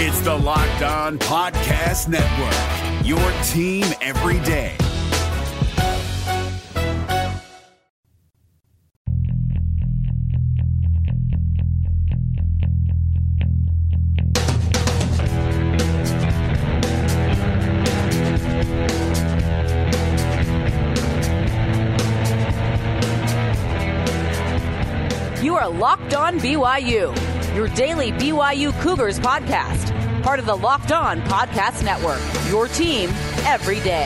It's the Locked On Podcast Network, your team every day. You are Locked On BYU, your daily BYU Cougars podcast, part of the Locked On Podcast Network, your team every day.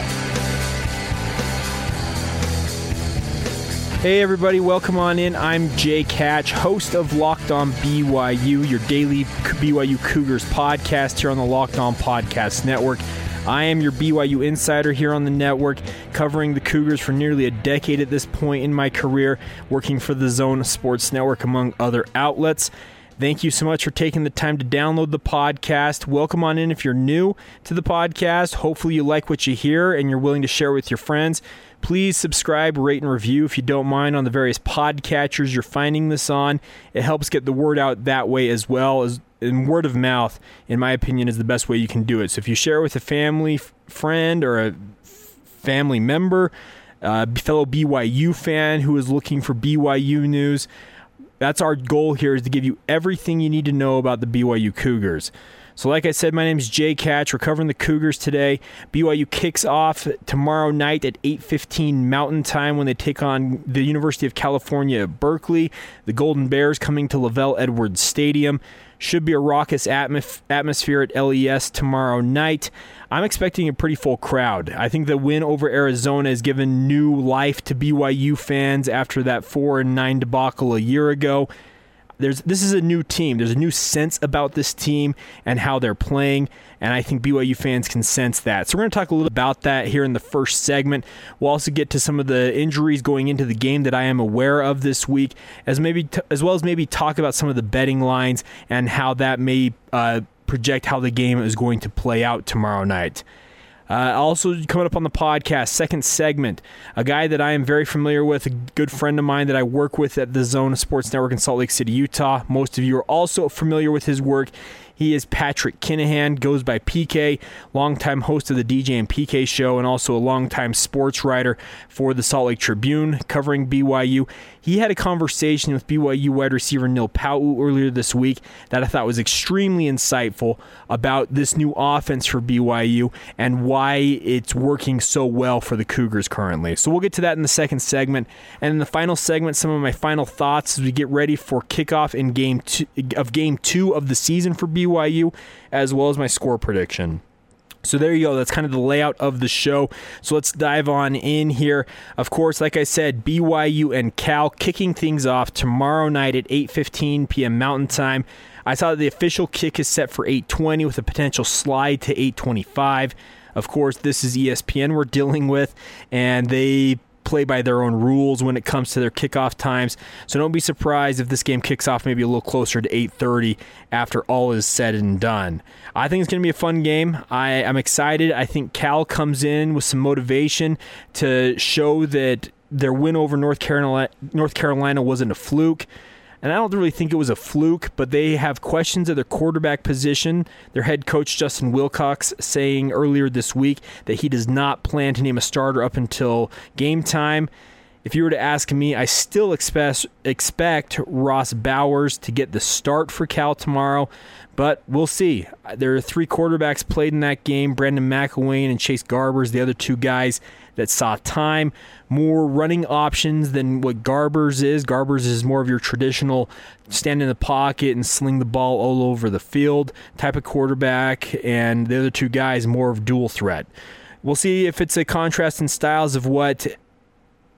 Hey, everybody, welcome on in. I'm Jake Hatch, host of Locked On BYU, your daily BYU Cougars podcast here on the Locked On Podcast Network. I am your BYU insider here on the network, covering the Cougars for nearly a decade at this point in my career, working for the Zone Sports Network, among other outlets. Thank you so much for taking the time to download the podcast. Welcome on in if you're new to the podcast. Hopefully, you like what you hear and you're willing to share with your friends. Please subscribe, rate, and review if you don't mind on the various podcatchers you're finding this on. It helps get the word out that way as well as and word of mouth, in my opinion, is the best way you can do it. So if you share it with a family friend or a family member, uh, fellow BYU fan who is looking for BYU news, that's our goal here is to give you everything you need to know about the BYU Cougars. So, like I said, my name is Jake Hatch. We're covering the Cougars today. BYU kicks off tomorrow night at 8:15 Mountain Time when they take on the University of California at Berkeley. The Golden Bears coming to LaVell Edwards Stadium. Should be a raucous atmos- atmosphere at LES tomorrow night. I'm expecting a pretty full crowd. I think the win over Arizona has given new life to BYU fans after that 4 and 9 debacle a year ago there's this is a new team. There's a new sense about this team and how they're playing, and I think BYU fans can sense that. So we're going to talk a little about that here in the first segment. We'll also get to some of the injuries going into the game that I am aware of this week, as maybe t- as well as maybe talk about some of the betting lines and how that may uh, project how the game is going to play out tomorrow night. Uh, also, coming up on the podcast, second segment, a guy that I am very familiar with, a good friend of mine that I work with at the Zone Sports Network in Salt Lake City, Utah. Most of you are also familiar with his work. He is Patrick Kinahan, goes by PK, longtime host of the DJ and PK show, and also a longtime sports writer for the Salt Lake Tribune, covering BYU. He had a conversation with BYU wide receiver Neil Pau'u earlier this week that I thought was extremely insightful about this new offense for BYU and why it's working so well for the Cougars currently. So we'll get to that in the second segment. And in the final segment, some of my final thoughts as we get ready for kickoff in game two, of game two of the season for BYU, as well as my score prediction. So there you go. That's kind of the layout of the show. So let's dive on in here. Of course, like I said, BYU and Cal kicking things off tomorrow night at 8:15 p.m. Mountain Time. I saw that the official kick is set for 8:20 with a potential slide to 8:25. Of course, this is ESPN we're dealing with, and they play by their own rules when it comes to their kickoff times. So don't be surprised if this game kicks off maybe a little closer to 8:30 after all is said and done. I think it's going to be a fun game. I am excited. I think Cal comes in with some motivation to show that their win over North Carolina North Carolina wasn't a fluke. And I don't really think it was a fluke, but they have questions at their quarterback position. Their head coach, Justin Wilcox, saying earlier this week that he does not plan to name a starter up until game time. If you were to ask me, I still expect expect Ross Bowers to get the start for Cal tomorrow, but we'll see. There are three quarterbacks played in that game: Brandon McIlwain and Chase Garbers, the other two guys that saw time, more running options than what Garbers is. Garbers is more of your traditional stand in the pocket and sling the ball all over the field type of quarterback, and the other two guys more of dual threat. We'll see if it's a contrast in styles of what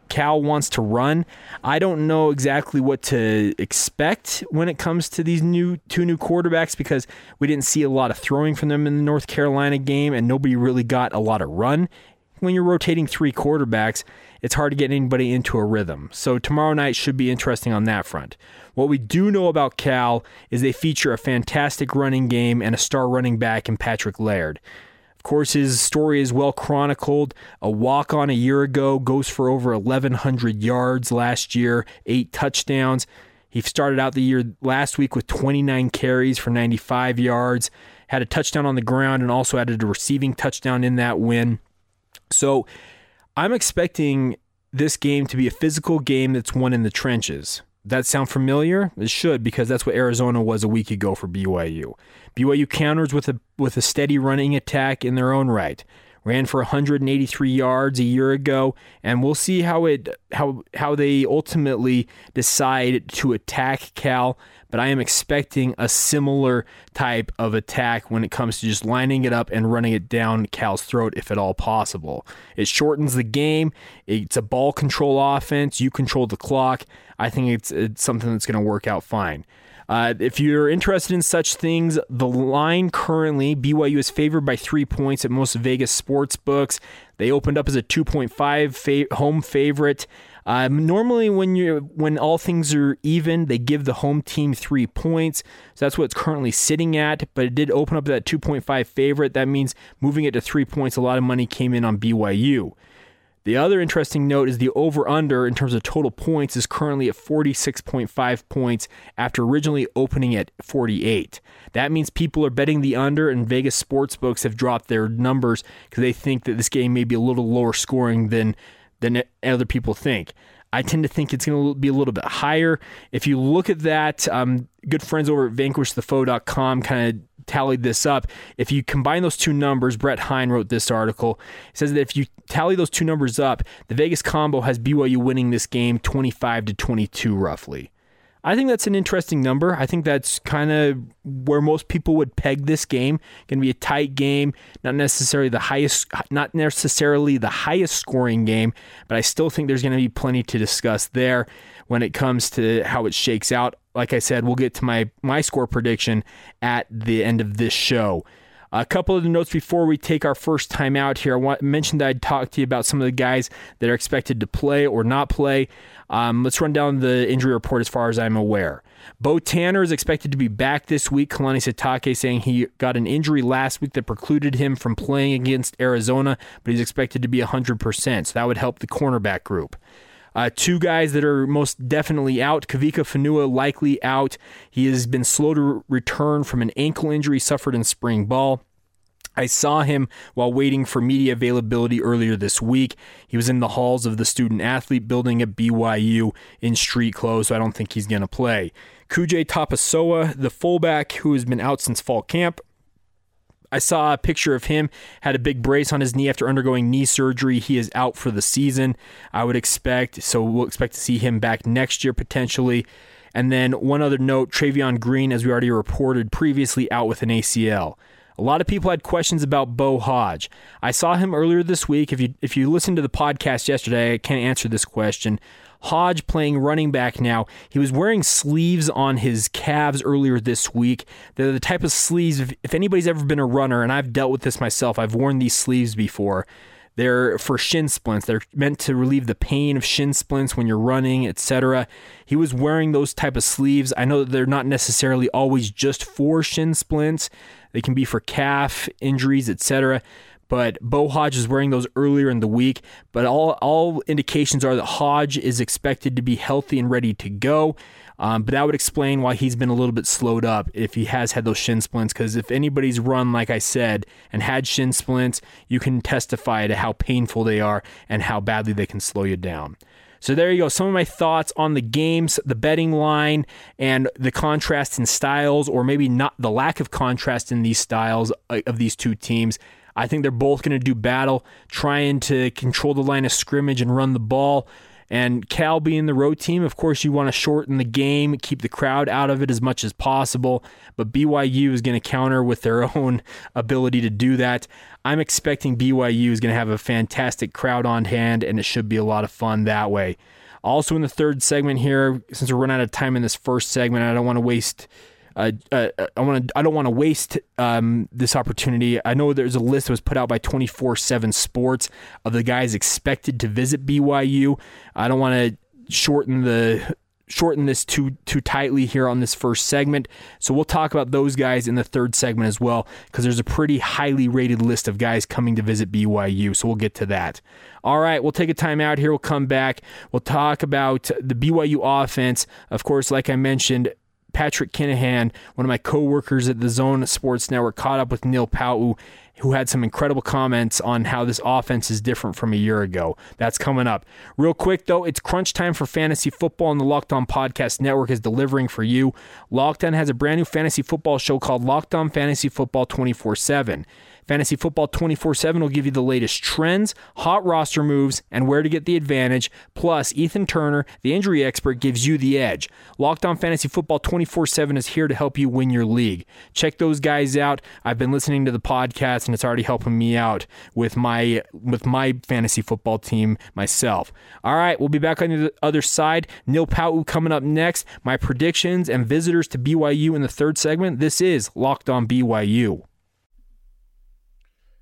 Cal wants to run. I don't know exactly what to expect when it comes to these new two new quarterbacks because we didn't see a lot of throwing from them in the North Carolina game and nobody really got a lot of run. When you're rotating three quarterbacks, it's hard to get anybody into a rhythm. So tomorrow night should be interesting on that front. What we do know about Cal is they feature a fantastic running game and a star running back in Patrick Laird. Course, his story is well chronicled. A walk on a year ago goes for over 1,100 yards last year, eight touchdowns. He started out the year last week with 29 carries for 95 yards. had a touchdown on the ground and also added a receiving touchdown in that win. So I'm expecting this game to be a physical game that's won in the trenches. That sound familiar? It should because that's what Arizona was a week ago for BYU. BYU counters with a with a steady running attack in their own right ran for 183 yards a year ago, and we'll see how it how how they ultimately decide to attack Cal. But I am expecting a similar type of attack when it comes to just lining it up and running it down Cal's throat, if at all possible. It shortens the game. It's a ball control offense. You control the clock. I think it's, it's something that's going to work out fine. Uh, if you're interested in such things, the line currently BYU is favored by three points at most Vegas sports books. They opened up as a 2.5 fa- home favorite. Um, normally, when you when all things are even, they give the home team three points. So that's what it's currently sitting at. But it did open up that 2.5 favorite. That means moving it to three points. A lot of money came in on BYU. The other interesting note is the over under in terms of total points is currently at 46.5 points after originally opening at 48. That means people are betting the under, and Vegas sports books have dropped their numbers because they think that this game may be a little lower scoring than than other people think. I tend to think it's going to be a little bit higher. If you look at that, um, good friends over at vanquishthefoe.com kind of tallied this up. If you combine those two numbers, Brett Hein wrote this article. Says that if you tally those two numbers up, the Vegas combo has BYU winning this game 25 to 22 roughly. I think that's an interesting number. I think that's kind of where most people would peg this game. Going to be a tight game, not necessarily the highest, not necessarily the highest scoring game, but I still think there's going to be plenty to discuss there when it comes to how it shakes out. Like I said, we'll get to my my score prediction at the end of this show. A couple of the notes before we take our first time out here. I want, mentioned that I'd talk to you about some of the guys that are expected to play or not play. Um, let's run down the injury report as far as I'm aware. Beau Tanner is expected to be back this week. Kalani Sitake saying he got an injury last week that precluded him from playing against Arizona, but he's expected to be 100%. So that would help the cornerback group. Uh, two guys that are most definitely out. Kavika Fonua likely out. He has been slow to return from an ankle injury suffered in spring ball. I saw him while waiting for media availability earlier this week. He was in the halls of the student athlete building at BYU in street clothes, so I don't think he's going to play. Kujay Tapasoa, the fullback who has been out since fall camp, I saw a picture of him, had a big brace on his knee after undergoing knee surgery. He is out for the season, I would expect. So we'll expect to see him back next year potentially. And then one other note Travion Green, as we already reported previously, out with an ACL. A lot of people had questions about Beau Hoge. I saw him earlier this week. If you if you listened to the podcast yesterday, I can't answer this question. Hoge playing running back now. He was wearing sleeves on his calves earlier this week. They're the type of sleeves, if, if anybody's ever been a runner, and I've dealt with this myself, I've worn these sleeves before. They're for shin splints. They're meant to relieve the pain of shin splints when you're running, etc. He was wearing those type of sleeves. I know that they're not necessarily always just for shin splints. They can be for calf injuries, etc but Beau Hoge is wearing those earlier in the week. But all, all indications are that Hoge is expected to be healthy and ready to go. Um, but that would explain why he's been a little bit slowed up if he has had those shin splints. Because if anybody's run, like I said, and had shin splints, you can testify to how painful they are and how badly they can slow you down. So there you go. Some of my thoughts on the games, the betting line, and the contrast in styles, or maybe not the lack of contrast in these styles uh, of these two teams. I think they're both going to do battle, trying to control the line of scrimmage and run the ball. And Cal being the road team, of course, you want to shorten the game, keep the crowd out of it as much as possible. But BYU is going to counter with their own ability to do that. I'm expecting BYU is going to have a fantastic crowd on hand, and it should be a lot of fun that way. Also, in the third segment here, since we're running out of time in this first segment, I don't want to waste uh, uh, I want to. I don't want to waste um, this opportunity. I know there's a list that was put out by 24/7 Sports of the guys expected to visit BYU. I don't want to shorten the shorten this too too tightly here on this first segment. So we'll talk about those guys in the third segment as well because there's a pretty highly rated list of guys coming to visit BYU. So we'll get to that. All right, we'll take a time out here. We'll come back. We'll talk about the BYU offense. Of course, like I mentioned, Patrick Kinahan, one of my coworkers at the Zone Sports Network, caught up with Neil Pau'u who had some incredible comments on how this offense is different from a year ago. That's coming up. Real quick, though, it's crunch time for fantasy football, and the Locked On Podcast Network is delivering for you. Locked On has a brand new fantasy football show called Locked On Fantasy Football 24 7. Fantasy Football 24 7 will give you the latest trends, hot roster moves, and where to get the advantage. Plus, Ethan Turner, the injury expert, gives you the edge. Locked on Fantasy Football 24 7 is here to help you win your league. Check those guys out. I've been listening to the podcast, and it's already helping me out with my, with my fantasy football team myself. All right, we'll be back on the other side. Neil Pau'u coming up next. My predictions and visitors to BYU in the third segment. This is Locked on BYU.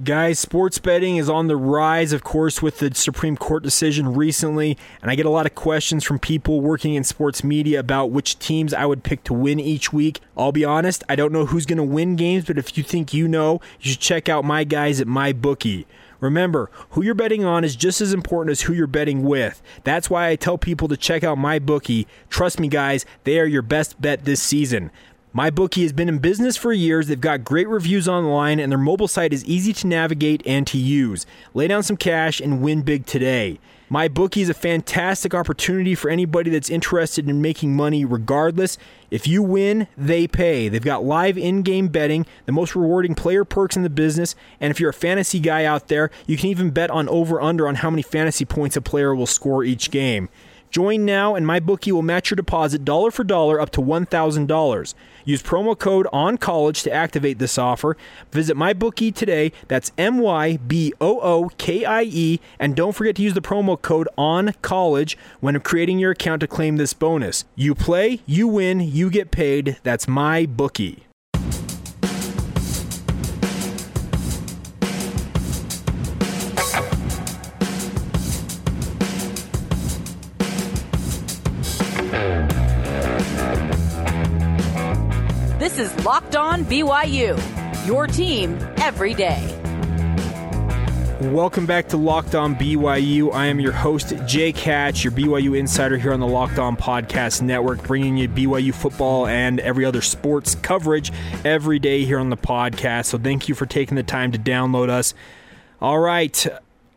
Guys, sports betting is on the rise, of course, with the Supreme Court decision recently. And I get a lot of questions from people working in sports media about which teams I would pick to win each week. I'll be honest, I don't know who's going to win games, but if you think you know, you should check out my guys at MyBookie. Remember, who you're betting on is just as important as who you're betting with. That's why I tell people to check out MyBookie. Trust me, guys, they are your best bet this season. MyBookie has been in business for years. They've got great reviews online, and their mobile site is easy to navigate and to use. Lay down some cash and win big today. MyBookie is a fantastic opportunity for anybody that's interested in making money regardless. If you win, they pay. They've got live in game betting, the most rewarding player perks in the business. And if you're a fantasy guy out there, you can even bet on over under on how many fantasy points a player will score each game. Join now, and MyBookie will match your deposit dollar for dollar up to $1,000. Use promo code on college to activate this offer. Visit MyBookie today. That's M Y B O O K I E. And don't forget to use the promo code on college when creating your account to claim this bonus. You play, you win, you get paid. That's MyBookie. Locked On BYU, your team every day. Welcome back to Locked On BYU. I am your host, Jake Hatch, your BYU insider here on the Locked On Podcast Network, bringing you BYU football and every other sports coverage every day here on the podcast. So thank you for taking the time to download us. All right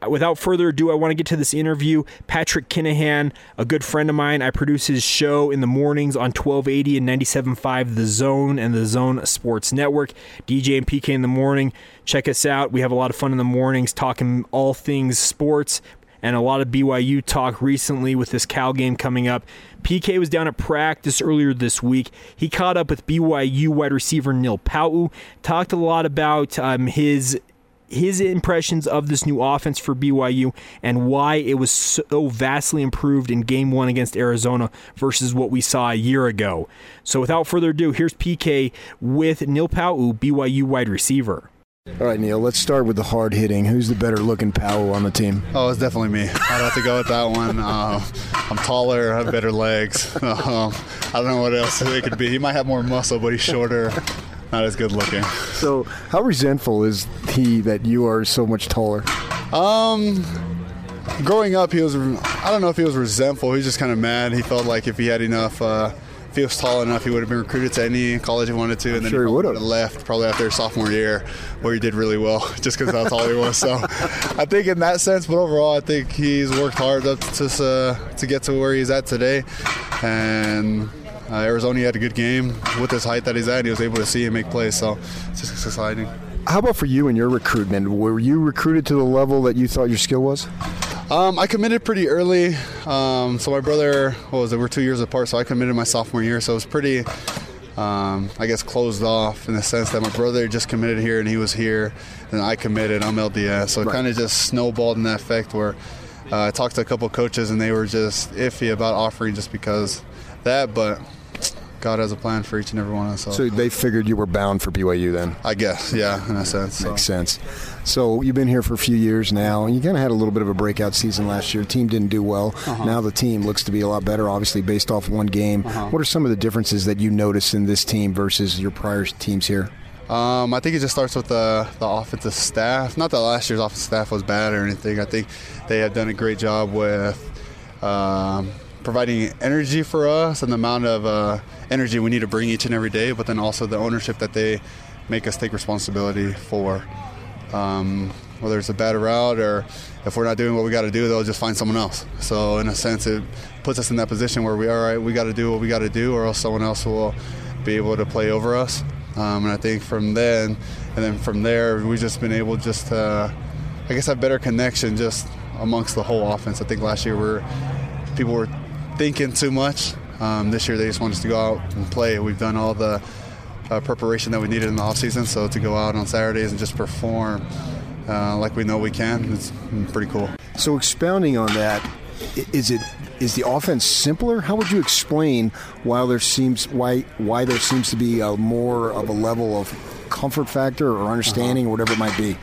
without further ado, I want to get to this interview. Patrick Kinahan, a good friend of mine, I produce his show in the mornings on 1280 and 97.5 The Zone and The Zone Sports Network. DJ and PK in the morning. Check us out. We have a lot of fun in the mornings talking all things sports and a lot of BYU talk recently with this Cal game coming up. PK was down at practice earlier this week. He caught up with BYU wide receiver Neil Pau'u, talked a lot about um, his his impressions of this new offense for BYU and why it was so vastly improved in game one against Arizona versus what we saw a year ago. So without further ado, here's PK with Neil Pau'u, BYU wide receiver. All right, Neil, let's start with the hard hitting. Who's the better looking Pau'u on the team? Oh, it's definitely me. I'd have to go with that one. Uh, I'm taller, I have better legs. Uh, I don't know what else it could be. He might have more muscle, but he's shorter not as good looking. So, how resentful is he that you are so much taller? Um, growing up, he was. I don't know if he was resentful. He was just kind of mad. He felt like if he had enough. Uh, if he was tall enough, he would have been recruited to any college he wanted to, and then sure he would have left probably after his sophomore year, where he did really well, just because that's all he was. So, I think in that sense, but overall, I think he's worked hard to uh, to get to where he's at today, and uh, Arizona had a good game with his height that he's at. He was able to see and make plays, so it's just exciting. How about for you and your recruitment? Were you recruited to the level that you thought your skill was? Um, I committed pretty early. Um, so my brother, what was it? We're two years apart, so I committed my sophomore year. So it was pretty, um, I guess, closed off in the sense that my brother just committed here and he was here, and I committed. I'm LDS, so it right. kind of just snowballed in that effect where uh, I talked to a couple coaches and they were just iffy about offering just because that, but God has a plan for each and every one of us. So, So they figured you were bound for BYU then. I guess, yeah, in a sense. so. Makes sense. So you've been here for a few years now, and you kind of had a little bit of a breakout season last year. Team didn't do well. Now the team looks to be a lot better, obviously based off one game. What are some of the differences that you notice in this team versus your prior teams here? Um, I think it just starts with the, the offensive staff. Not that last year's offensive staff was bad or anything. I think they have done a great job with um, providing energy for us and the amount of uh, energy we need to bring each and every day, but then also the ownership that they make us take responsibility for. Um, whether it's a bad route or if we're not doing what we got to do, they'll just find someone else. So in a sense, it puts us in that position where we all right, we got to do what we got to do, or else someone else will be able to play over us. Um, and I think from then, and then from there, we've just been able just to, I guess, have better connection just amongst the whole offense. I think last year we're people were thinking too much. Um, this year they just want us to go out and play. We've done all the uh, preparation that we needed in the offseason, so to go out on Saturdays and just perform uh, like we know we can, it's pretty cool. So expounding on that, is it is the offense simpler? How would you explain why there seems why why there seems to be a more of a level of comfort factor or understanding or whatever it might be?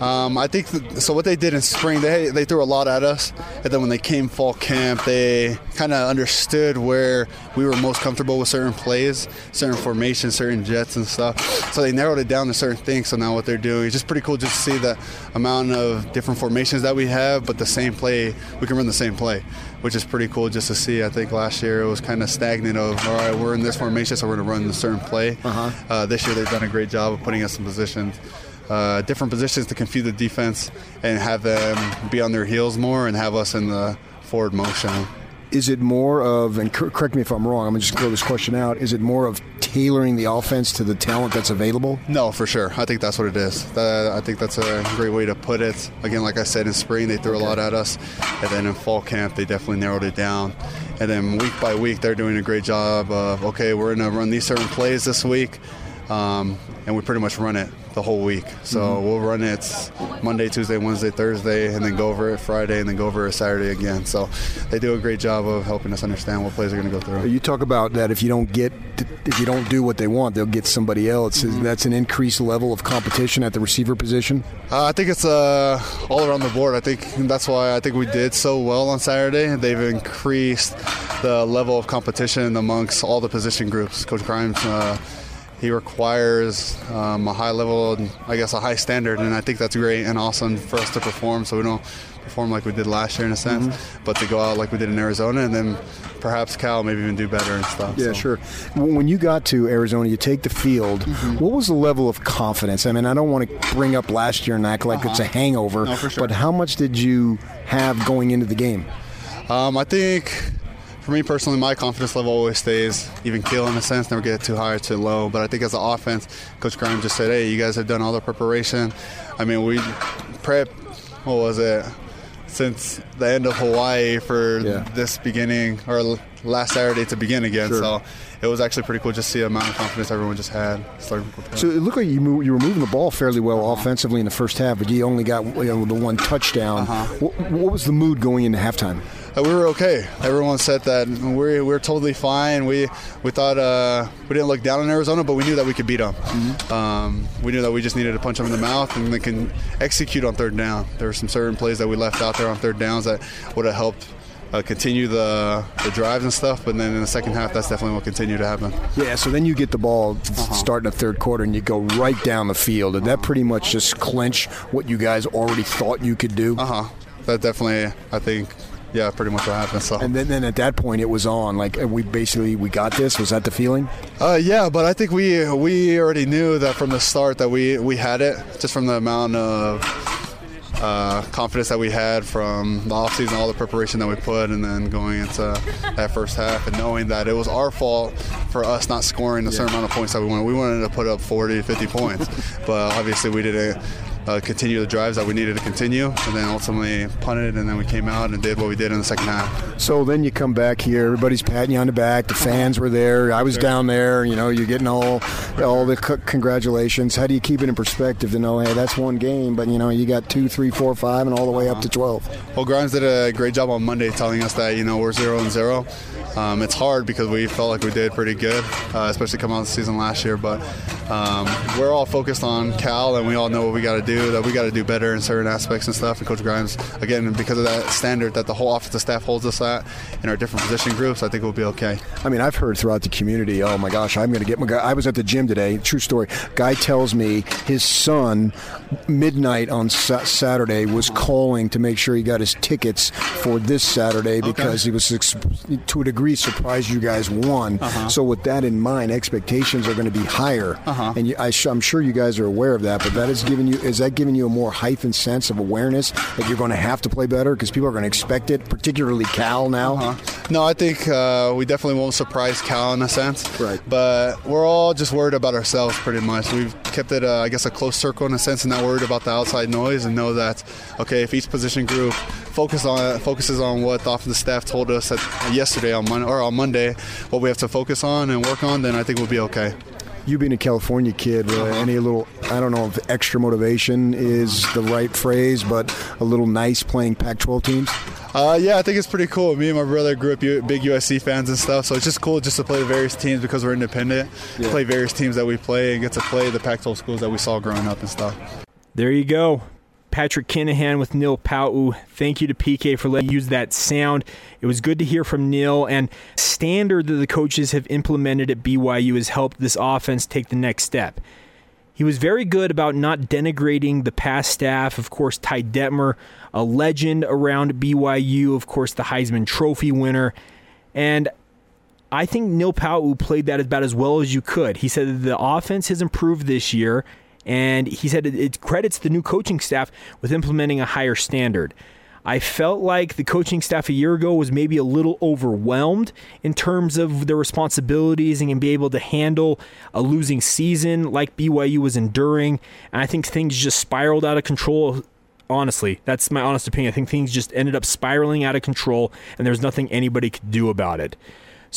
Um, I think th- so. What they did in spring, they they threw a lot at us, and then when they came fall camp, they kind of understood where we were most comfortable with certain plays, certain formations, certain jets and stuff. So they narrowed it down to certain things. So now what they're doing is just pretty cool, just to see the amount of different formations that we have, but the same play, we can run the same play, which is pretty cool just to see. I think last year it was kind of stagnant. Of all right, we're in this formation, so we're going to run a certain play. Uh, this year they've done a great job of putting us in positions uh, different positions to confuse the defense and have them be on their heels more and have us in the forward motion. Is it more of and cor- correct me if I'm wrong? I'm gonna just throw this question out. Is it more of tailoring the offense to the talent that's available? No, for sure. I think that's what it is. That, I think that's a great way to put it. Again, like I said, in spring they threw a lot at us, and then in fall camp they definitely narrowed it down. And then week by week they're doing a great job of okay, we're gonna run these certain plays this week, um, and we pretty much run it the whole week. So we'll run it Monday, Tuesday, Wednesday, Thursday, and then go over it Friday, and then go over it Saturday again. So they do a great job of helping us understand what plays are going to go through. You talk about that if you don't get if you don't do what they want, they'll get somebody else. Is That's an increased level of competition at the receiver position. Uh, I think it's uh, all around the board. I think that's why I think we did so well on Saturday. They've increased the level of competition amongst all the position groups. Coach Grimes, uh, he requires um, a high level, I guess, a high standard, and I think that's great and awesome for us to perform. So we don't perform like we did last year in a sense, but to go out like we did in Arizona, and then perhaps Cal maybe even do better and stuff. Yeah, So- sure. When you got to Arizona, you take the field. What was the level of confidence? I mean, I don't want to bring up last year and act like it's a hangover, No, for sure. but how much did you have going into the game? Um, I think for me personally, my confidence level always stays even keel in a sense, never get too high or too low. But I think as an offense, Coach Graham just said, hey, you guys have done all the preparation. I mean, we prep, what was it, since the end of Hawaii for Yeah. this beginning, or last Saturday to begin again. Sure. So it was actually pretty cool just to see the amount of confidence everyone just had. So it looked like you move, you were moving the ball fairly well offensively in the first half, but you only got you know, the one touchdown. Uh-huh. What, what was the mood going into halftime? Uh, we were okay. Everyone said that we're, we're totally fine. We we thought uh, we didn't look down on Arizona, but we knew that we could beat them. Um, we knew that we just needed to punch them in the mouth and they can execute on third down. There were some certain plays that we left out there on third downs that would have helped uh, continue the, the drives and stuff. But then in the second half, that's definitely what continued to happen. Yeah, so then you get the ball starting the third quarter and you go right down the field. Did that pretty much just clinch what you guys already thought you could do? Uh huh. That definitely, I think, yeah, pretty much what happened. So. And then, then at that point, it was on. Like we basically we got this. Was that the feeling? Uh, yeah, but I think we we already knew that from the start that we we had it, just from the amount of uh, confidence that we had from the offseason, all the preparation that we put, and then going into that first half and knowing that it was our fault for us not scoring the certain amount of points that we wanted. We wanted to put up 40, 50 points, but obviously we didn't. Uh, continue the drives that we needed to continue, and then ultimately punted, and then we came out and did what we did in the second half. So then you come back here. Everybody's patting you on the back. The fans were there. I was down there. You know, you're getting all all the c- congratulations. How do you keep it in perspective to know, hey, that's one game, but you know, you got two, three, four, five, and all the way up to twelve. Well, Grimes did a great job on Monday telling us that you know we're zero and zero, um, it's hard because we felt like we did pretty good, uh, especially coming out of the season last year. But um, we're all focused on Cal, and we all know what we got to do. That we got to do better in certain aspects and stuff. And Coach Grimes, again, because of that standard that the whole offensive staff holds us at in our different position groups, I think we'll be okay. I mean, I've heard throughout the community, oh my gosh, I'm going to get my guy. I was at the gym today. True story. Guy tells me his son midnight on sa- Saturday was calling to make sure he got his tickets for this Saturday because okay. he was to a degree surprised you guys won. Uh-huh. So with that in mind, expectations are going to be higher, uh-huh. and you, I, am sure you guys are aware of that. But that is giving you is that giving you a more heightened sense of awareness that you're going to have to play better because people are going to expect it, particularly Cal now. Uh-huh. No, I think uh, we definitely won't surprise Cal in a sense, right? But we're all just worried about ourselves pretty much. We've kept it, uh, I guess, a close circle in a sense, and not worried about the outside noise, and know that okay, if each position group focus on focuses on what the offensive staff told us yesterday on Monday or on Monday, what we have to focus on and work on, then I think we'll be okay you being a California kid, uh, any little, I don't know if extra motivation is the right phrase, but a little nice playing Pac 12 teams? Uh, yeah, I think it's pretty cool. Me and my brother grew up big USC fans and stuff, so it's just cool just to play the various teams because we're independent, yeah. play various teams that we play, and get to play the Pac 12 schools that we saw growing up and stuff. There you go. Patrick Kinahan with Neil Pau'u. Thank you to PK for letting use that sound. It was good to hear from Neil. And standard that the coaches have implemented at BYU has helped this offense take the next step. He was very good about not denigrating the past staff. Of course, Ty Detmer, a legend around BYU, of course, the Heisman Trophy winner. And I think Neil Pau'u played that about as well as you could. He said the offense has improved this year and he said it credits the new coaching staff with implementing a higher standard. I felt like the coaching staff a year ago was maybe a little overwhelmed in terms of their responsibilities and be able to handle a losing season like BYU was enduring. And I think things just spiraled out of control. Honestly, that's my honest opinion. I think things just ended up spiraling out of control, and there's nothing anybody could do about it.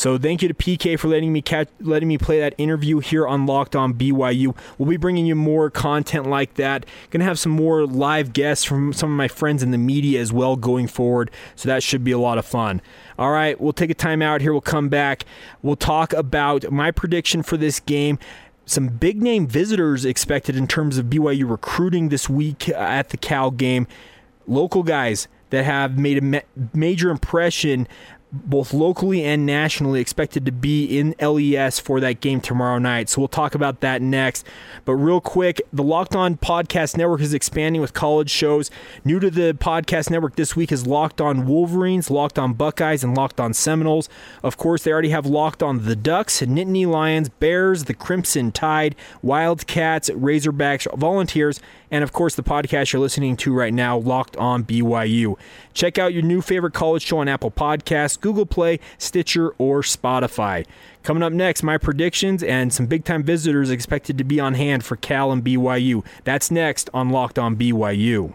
So thank you to PK for letting me catch, letting me play that interview here on Locked On BYU. We'll be bringing you more content like that. To have some more live guests from some of my friends in the media as well going forward. So that should be a lot of fun. All right, we'll take a time out here. We'll come back. We'll talk about my prediction for this game some big name visitors expected in terms of BYU recruiting this week at the Cal game. Local guys that have made a ma- major impression both locally and nationally expected to be in LES for that game tomorrow night. So we'll talk about that next. But real quick, the Locked On Podcast Network is expanding with college shows. New to the podcast network this week is Locked On Wolverines, Locked On Buckeyes, and Locked On Seminoles. Of course, they already have Locked On the Ducks, Nittany Lions, Bears, the Crimson Tide, Wildcats, Razorbacks, Volunteers, and of course the podcast you're listening to right now, Locked On BYU. Check out your new favorite college show on Apple Podcasts, Google Play, Stitcher, or Spotify. Coming up next, my predictions and some big time visitors expected to be on hand for Cal and BYU. That's next on Locked On BYU.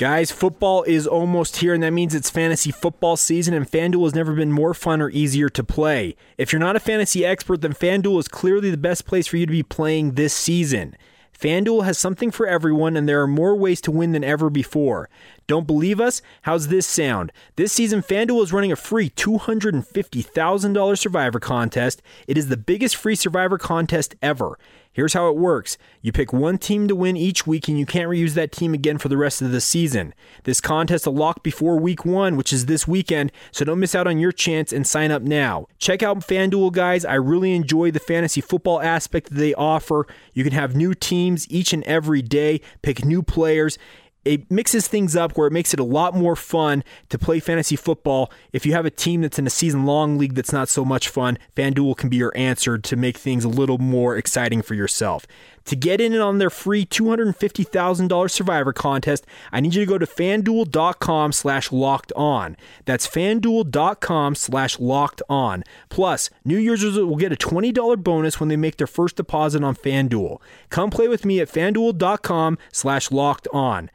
Guys, football is almost here, and that means it's fantasy football season, and FanDuel has never been more fun or easier to play. If you're not a fantasy expert, then FanDuel is clearly the best place for you to be playing this season. FanDuel has something for everyone, and there are more ways to win than ever before. Don't believe us? How's this sound? This season, FanDuel is running a free $250,000 Survivor contest. It is the biggest free Survivor contest ever. Here's how it works you pick one team to win each week, and you can't reuse that team again for the rest of the season. This contest will lock before week one, which is this weekend, so don't miss out on your chance and sign up now. Check out FanDuel, guys. I really enjoy the fantasy football aspect that they offer. You can have new teams each and every day, pick new players it mixes things up where it makes it a lot more fun to play fantasy football. If you have a team that's in a season long league that's not so much fun, FanDuel can be your answer to make things a little more exciting for yourself. To get in on their free $250,000 Survivor contest, I need you to go to fanduel.com slash locked on. That's fanduel.com slash locked on. Plus, new users will get a $20 bonus when they make their first deposit on FanDuel. Come play with me at fanduel.com slash locked on.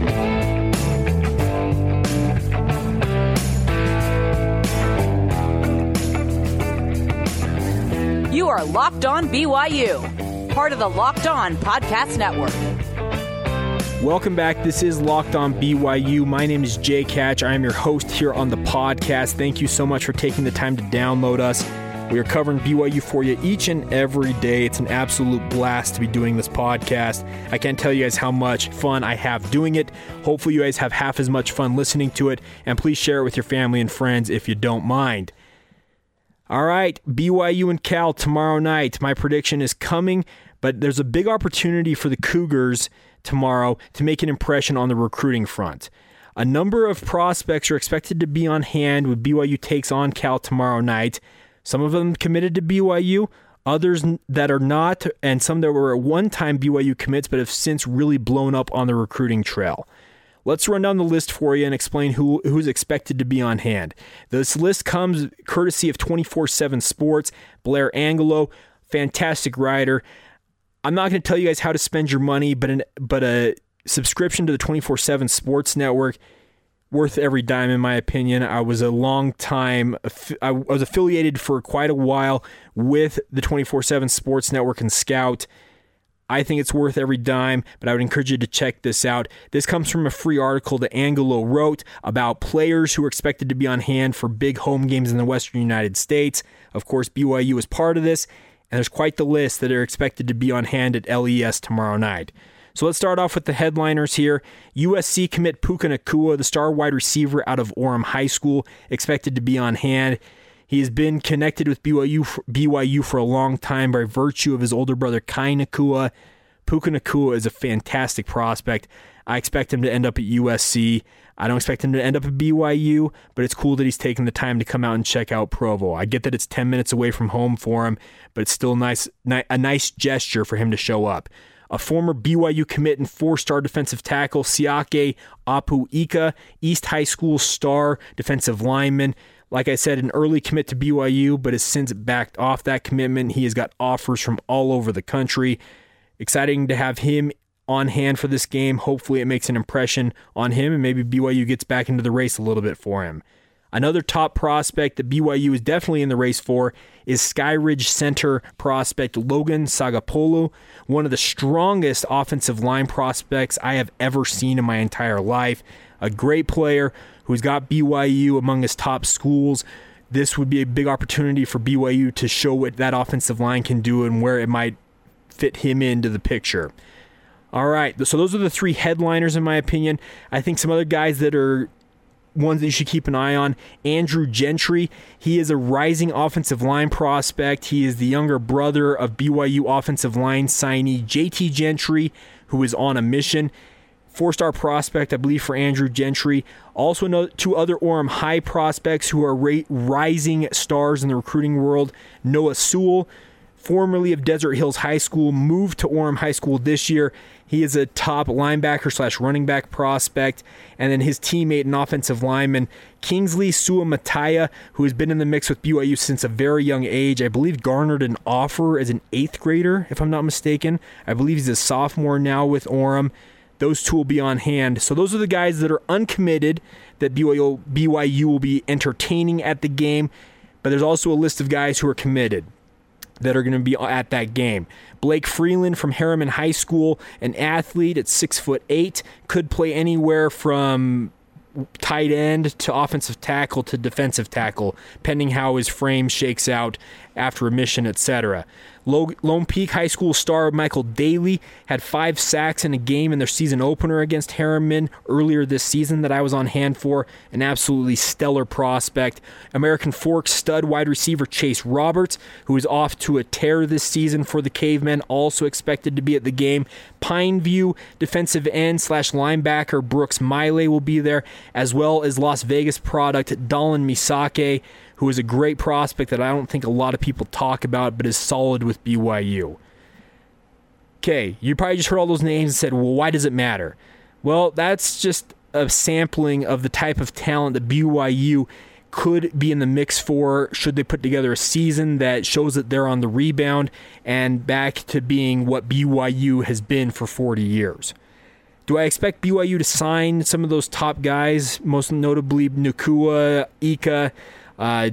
You are Locked On BYU, part of the Locked On Podcast Network. Welcome back. This is Locked On BYU. My name is Jake Hatch. I am your host here on the podcast. Thank you so much for taking the time to download us. We are covering BYU for you each and every day. It's an absolute blast to be doing this podcast. I can't tell you guys how much fun I have doing it. Hopefully, you guys have half as much fun listening to it, and please share it with your family and friends if you don't mind. All right, BYU and Cal tomorrow night. My prediction is coming, but there's a big opportunity for the Cougars tomorrow to make an impression on the recruiting front. A number of prospects are expected to be on hand when BYU takes on Cal tomorrow night. Some of them committed to BYU, others that are not, and some that were at one time BYU commits but have since really blown up on the recruiting trail. Let's run down the list for you and explain who, who's expected to be on hand. This list comes courtesy of 24 7 Sports. Blair Angulo, fantastic writer. I'm not going to tell you guys how to spend your money, but, an, but a subscription to the 24 7 Sports Network worth every dime in my opinion. I was a long time I was affiliated for quite a while with the 24/7 Sports Network and Scout. I think it's worth every dime, but I would encourage you to check this out. This comes from a free article that Angulo wrote about players who are expected to be on hand for big home games in the Western United States. Of course, BYU is part of this, and there's quite the list that are expected to be on hand at LES tomorrow night. So let's start off with the headliners here. USC commit Puka Nacua, the star wide receiver out of Orem High School, expected to be on hand. He has been connected with BYU for, BYU for a long time by virtue of his older brother Kai Nacua. Puka Nacua is a fantastic prospect. I expect him to end up at USC. I don't expect him to end up at BYU, but it's cool that he's taking the time to come out and check out Provo. I get that it's 10 minutes away from home for him, but it's still nice, a nice gesture for him to show up. A former BYU commit and four-star defensive tackle, Siaki Apu Ika, East High School star defensive lineman, like I said, an early commit to BYU, but has since backed off that commitment. He has got offers from all over the country. Exciting to have him on hand for this game. Hopefully, it makes an impression on him, and maybe BYU gets back into the race a little bit for him. Another top prospect that BYU is definitely in the race for is Skyridge center prospect Logan Sagapolu, one of the strongest offensive line prospects I have ever seen in my entire life. A great player who's got BYU among his top schools. This would be a big opportunity for BYU to show what that offensive line can do and where it might fit him into the picture. All right, so those are the three headliners, in my opinion. I think some other guys that are ones that you should keep an eye on. Andrew Gentry, he is a rising offensive line prospect. He is the younger brother of BYU offensive line signee JT Gentry, who is on a mission four star prospect, I believe, for Andrew Gentry. Also, two other Orem High prospects who are rising stars in the recruiting world. Noah Sewell, formerly of Desert Hills High School, moved to Orem High School this year. He is a top linebacker slash running back prospect. And then his teammate and offensive lineman, Kingsley Suamataya, who has been in the mix with BYU since a very young age. I believe garnered an offer as an eighth grader, if I'm not mistaken. I believe he's a sophomore now with Orem those two will be on hand. So those are the guys that are uncommitted that BYU, BYU will be entertaining at the game. But there's also a list of guys who are committed that are going to be at that game. Blake Freeland from Herriman High School, an athlete at six foot eight, could play anywhere from tight end to offensive tackle to defensive tackle, pending how his frame shakes out after a mission, etc. Lone Peak High School star Michael Daly had five sacks in a game in their season opener against Herriman earlier this season that I was on hand for. An absolutely stellar prospect. American Fork stud wide receiver Chase Roberts, who is off to a tear this season for the Cavemen, also expected to be at the game. Pineview defensive end slash linebacker Brooks Maile will be there, as well as Las Vegas product Dalin Misake who is a great prospect that I don't think a lot of people talk about, but is solid with BYU. Okay, you probably just heard all those names and said, well, why does it matter? Well, that's just a sampling of the type of talent that BYU could be in the mix for should they put together a season that shows that they're on the rebound and back to being what BYU has been for 40 years. Do I expect BYU to sign some of those top guys, most notably Nacua, Ika, uh,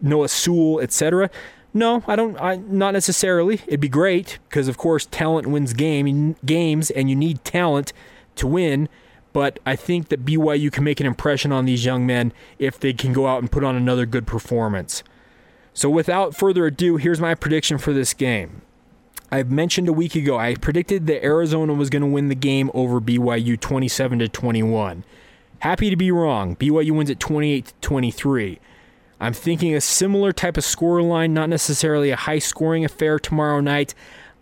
Noah Sewell, etc.? No, I don't. I, not necessarily. It'd be great because, of course, talent wins game games, and you need talent to win. But I think that BYU can make an impression on these young men if they can go out and put on another good performance. So, without further ado, here's my prediction for this game. I mentioned a week ago I predicted that Arizona was going to win the game over BYU 27 to 21. Happy to be wrong. BYU wins at 28 to 23. I'm thinking a similar type of scoreline, not necessarily a high scoring affair tomorrow night,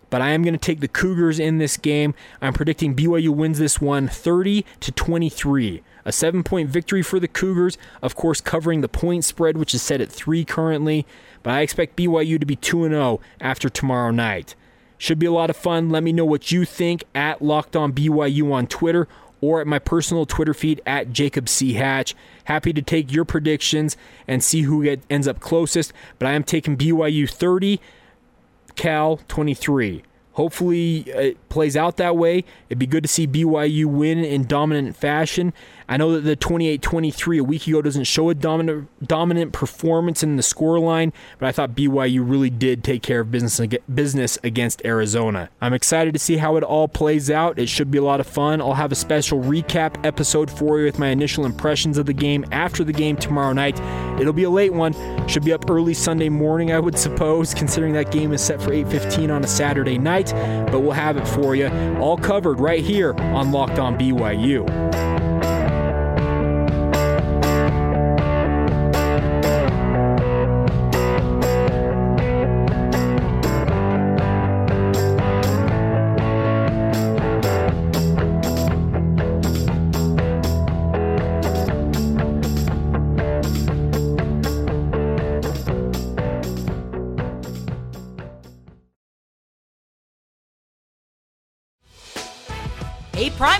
but I am going to take the Cougars in this game. I'm predicting BYU wins this one 30 to 23. A seven point victory for the Cougars, of course, covering the point spread, which is set at three currently. But I expect BYU to be 2 0 after tomorrow night. Should be a lot of fun. Let me know what you think at Locked On BYU on Twitter or at my personal Twitter feed at Jacob C. Hatch. Happy to take your predictions and see who get, ends up closest, but I am taking BYU 30, Cal 23. Hopefully, uh, it plays out that way. It'd be good to see BYU win in dominant fashion. I know that the 28 23 a week ago doesn't show a dominant, dominant performance in the scoreline, but I thought BYU really did take care of business, business against Arizona. I'm excited to see how it all plays out. It should be a lot of fun. I'll have a special recap episode for you with my initial impressions of the game after the game tomorrow night. It'll be a late one. Should be up early Sunday morning, I would suppose, considering that game is set for 8:15 on a Saturday night. But we'll have it for you all covered right here on Locked On BYU.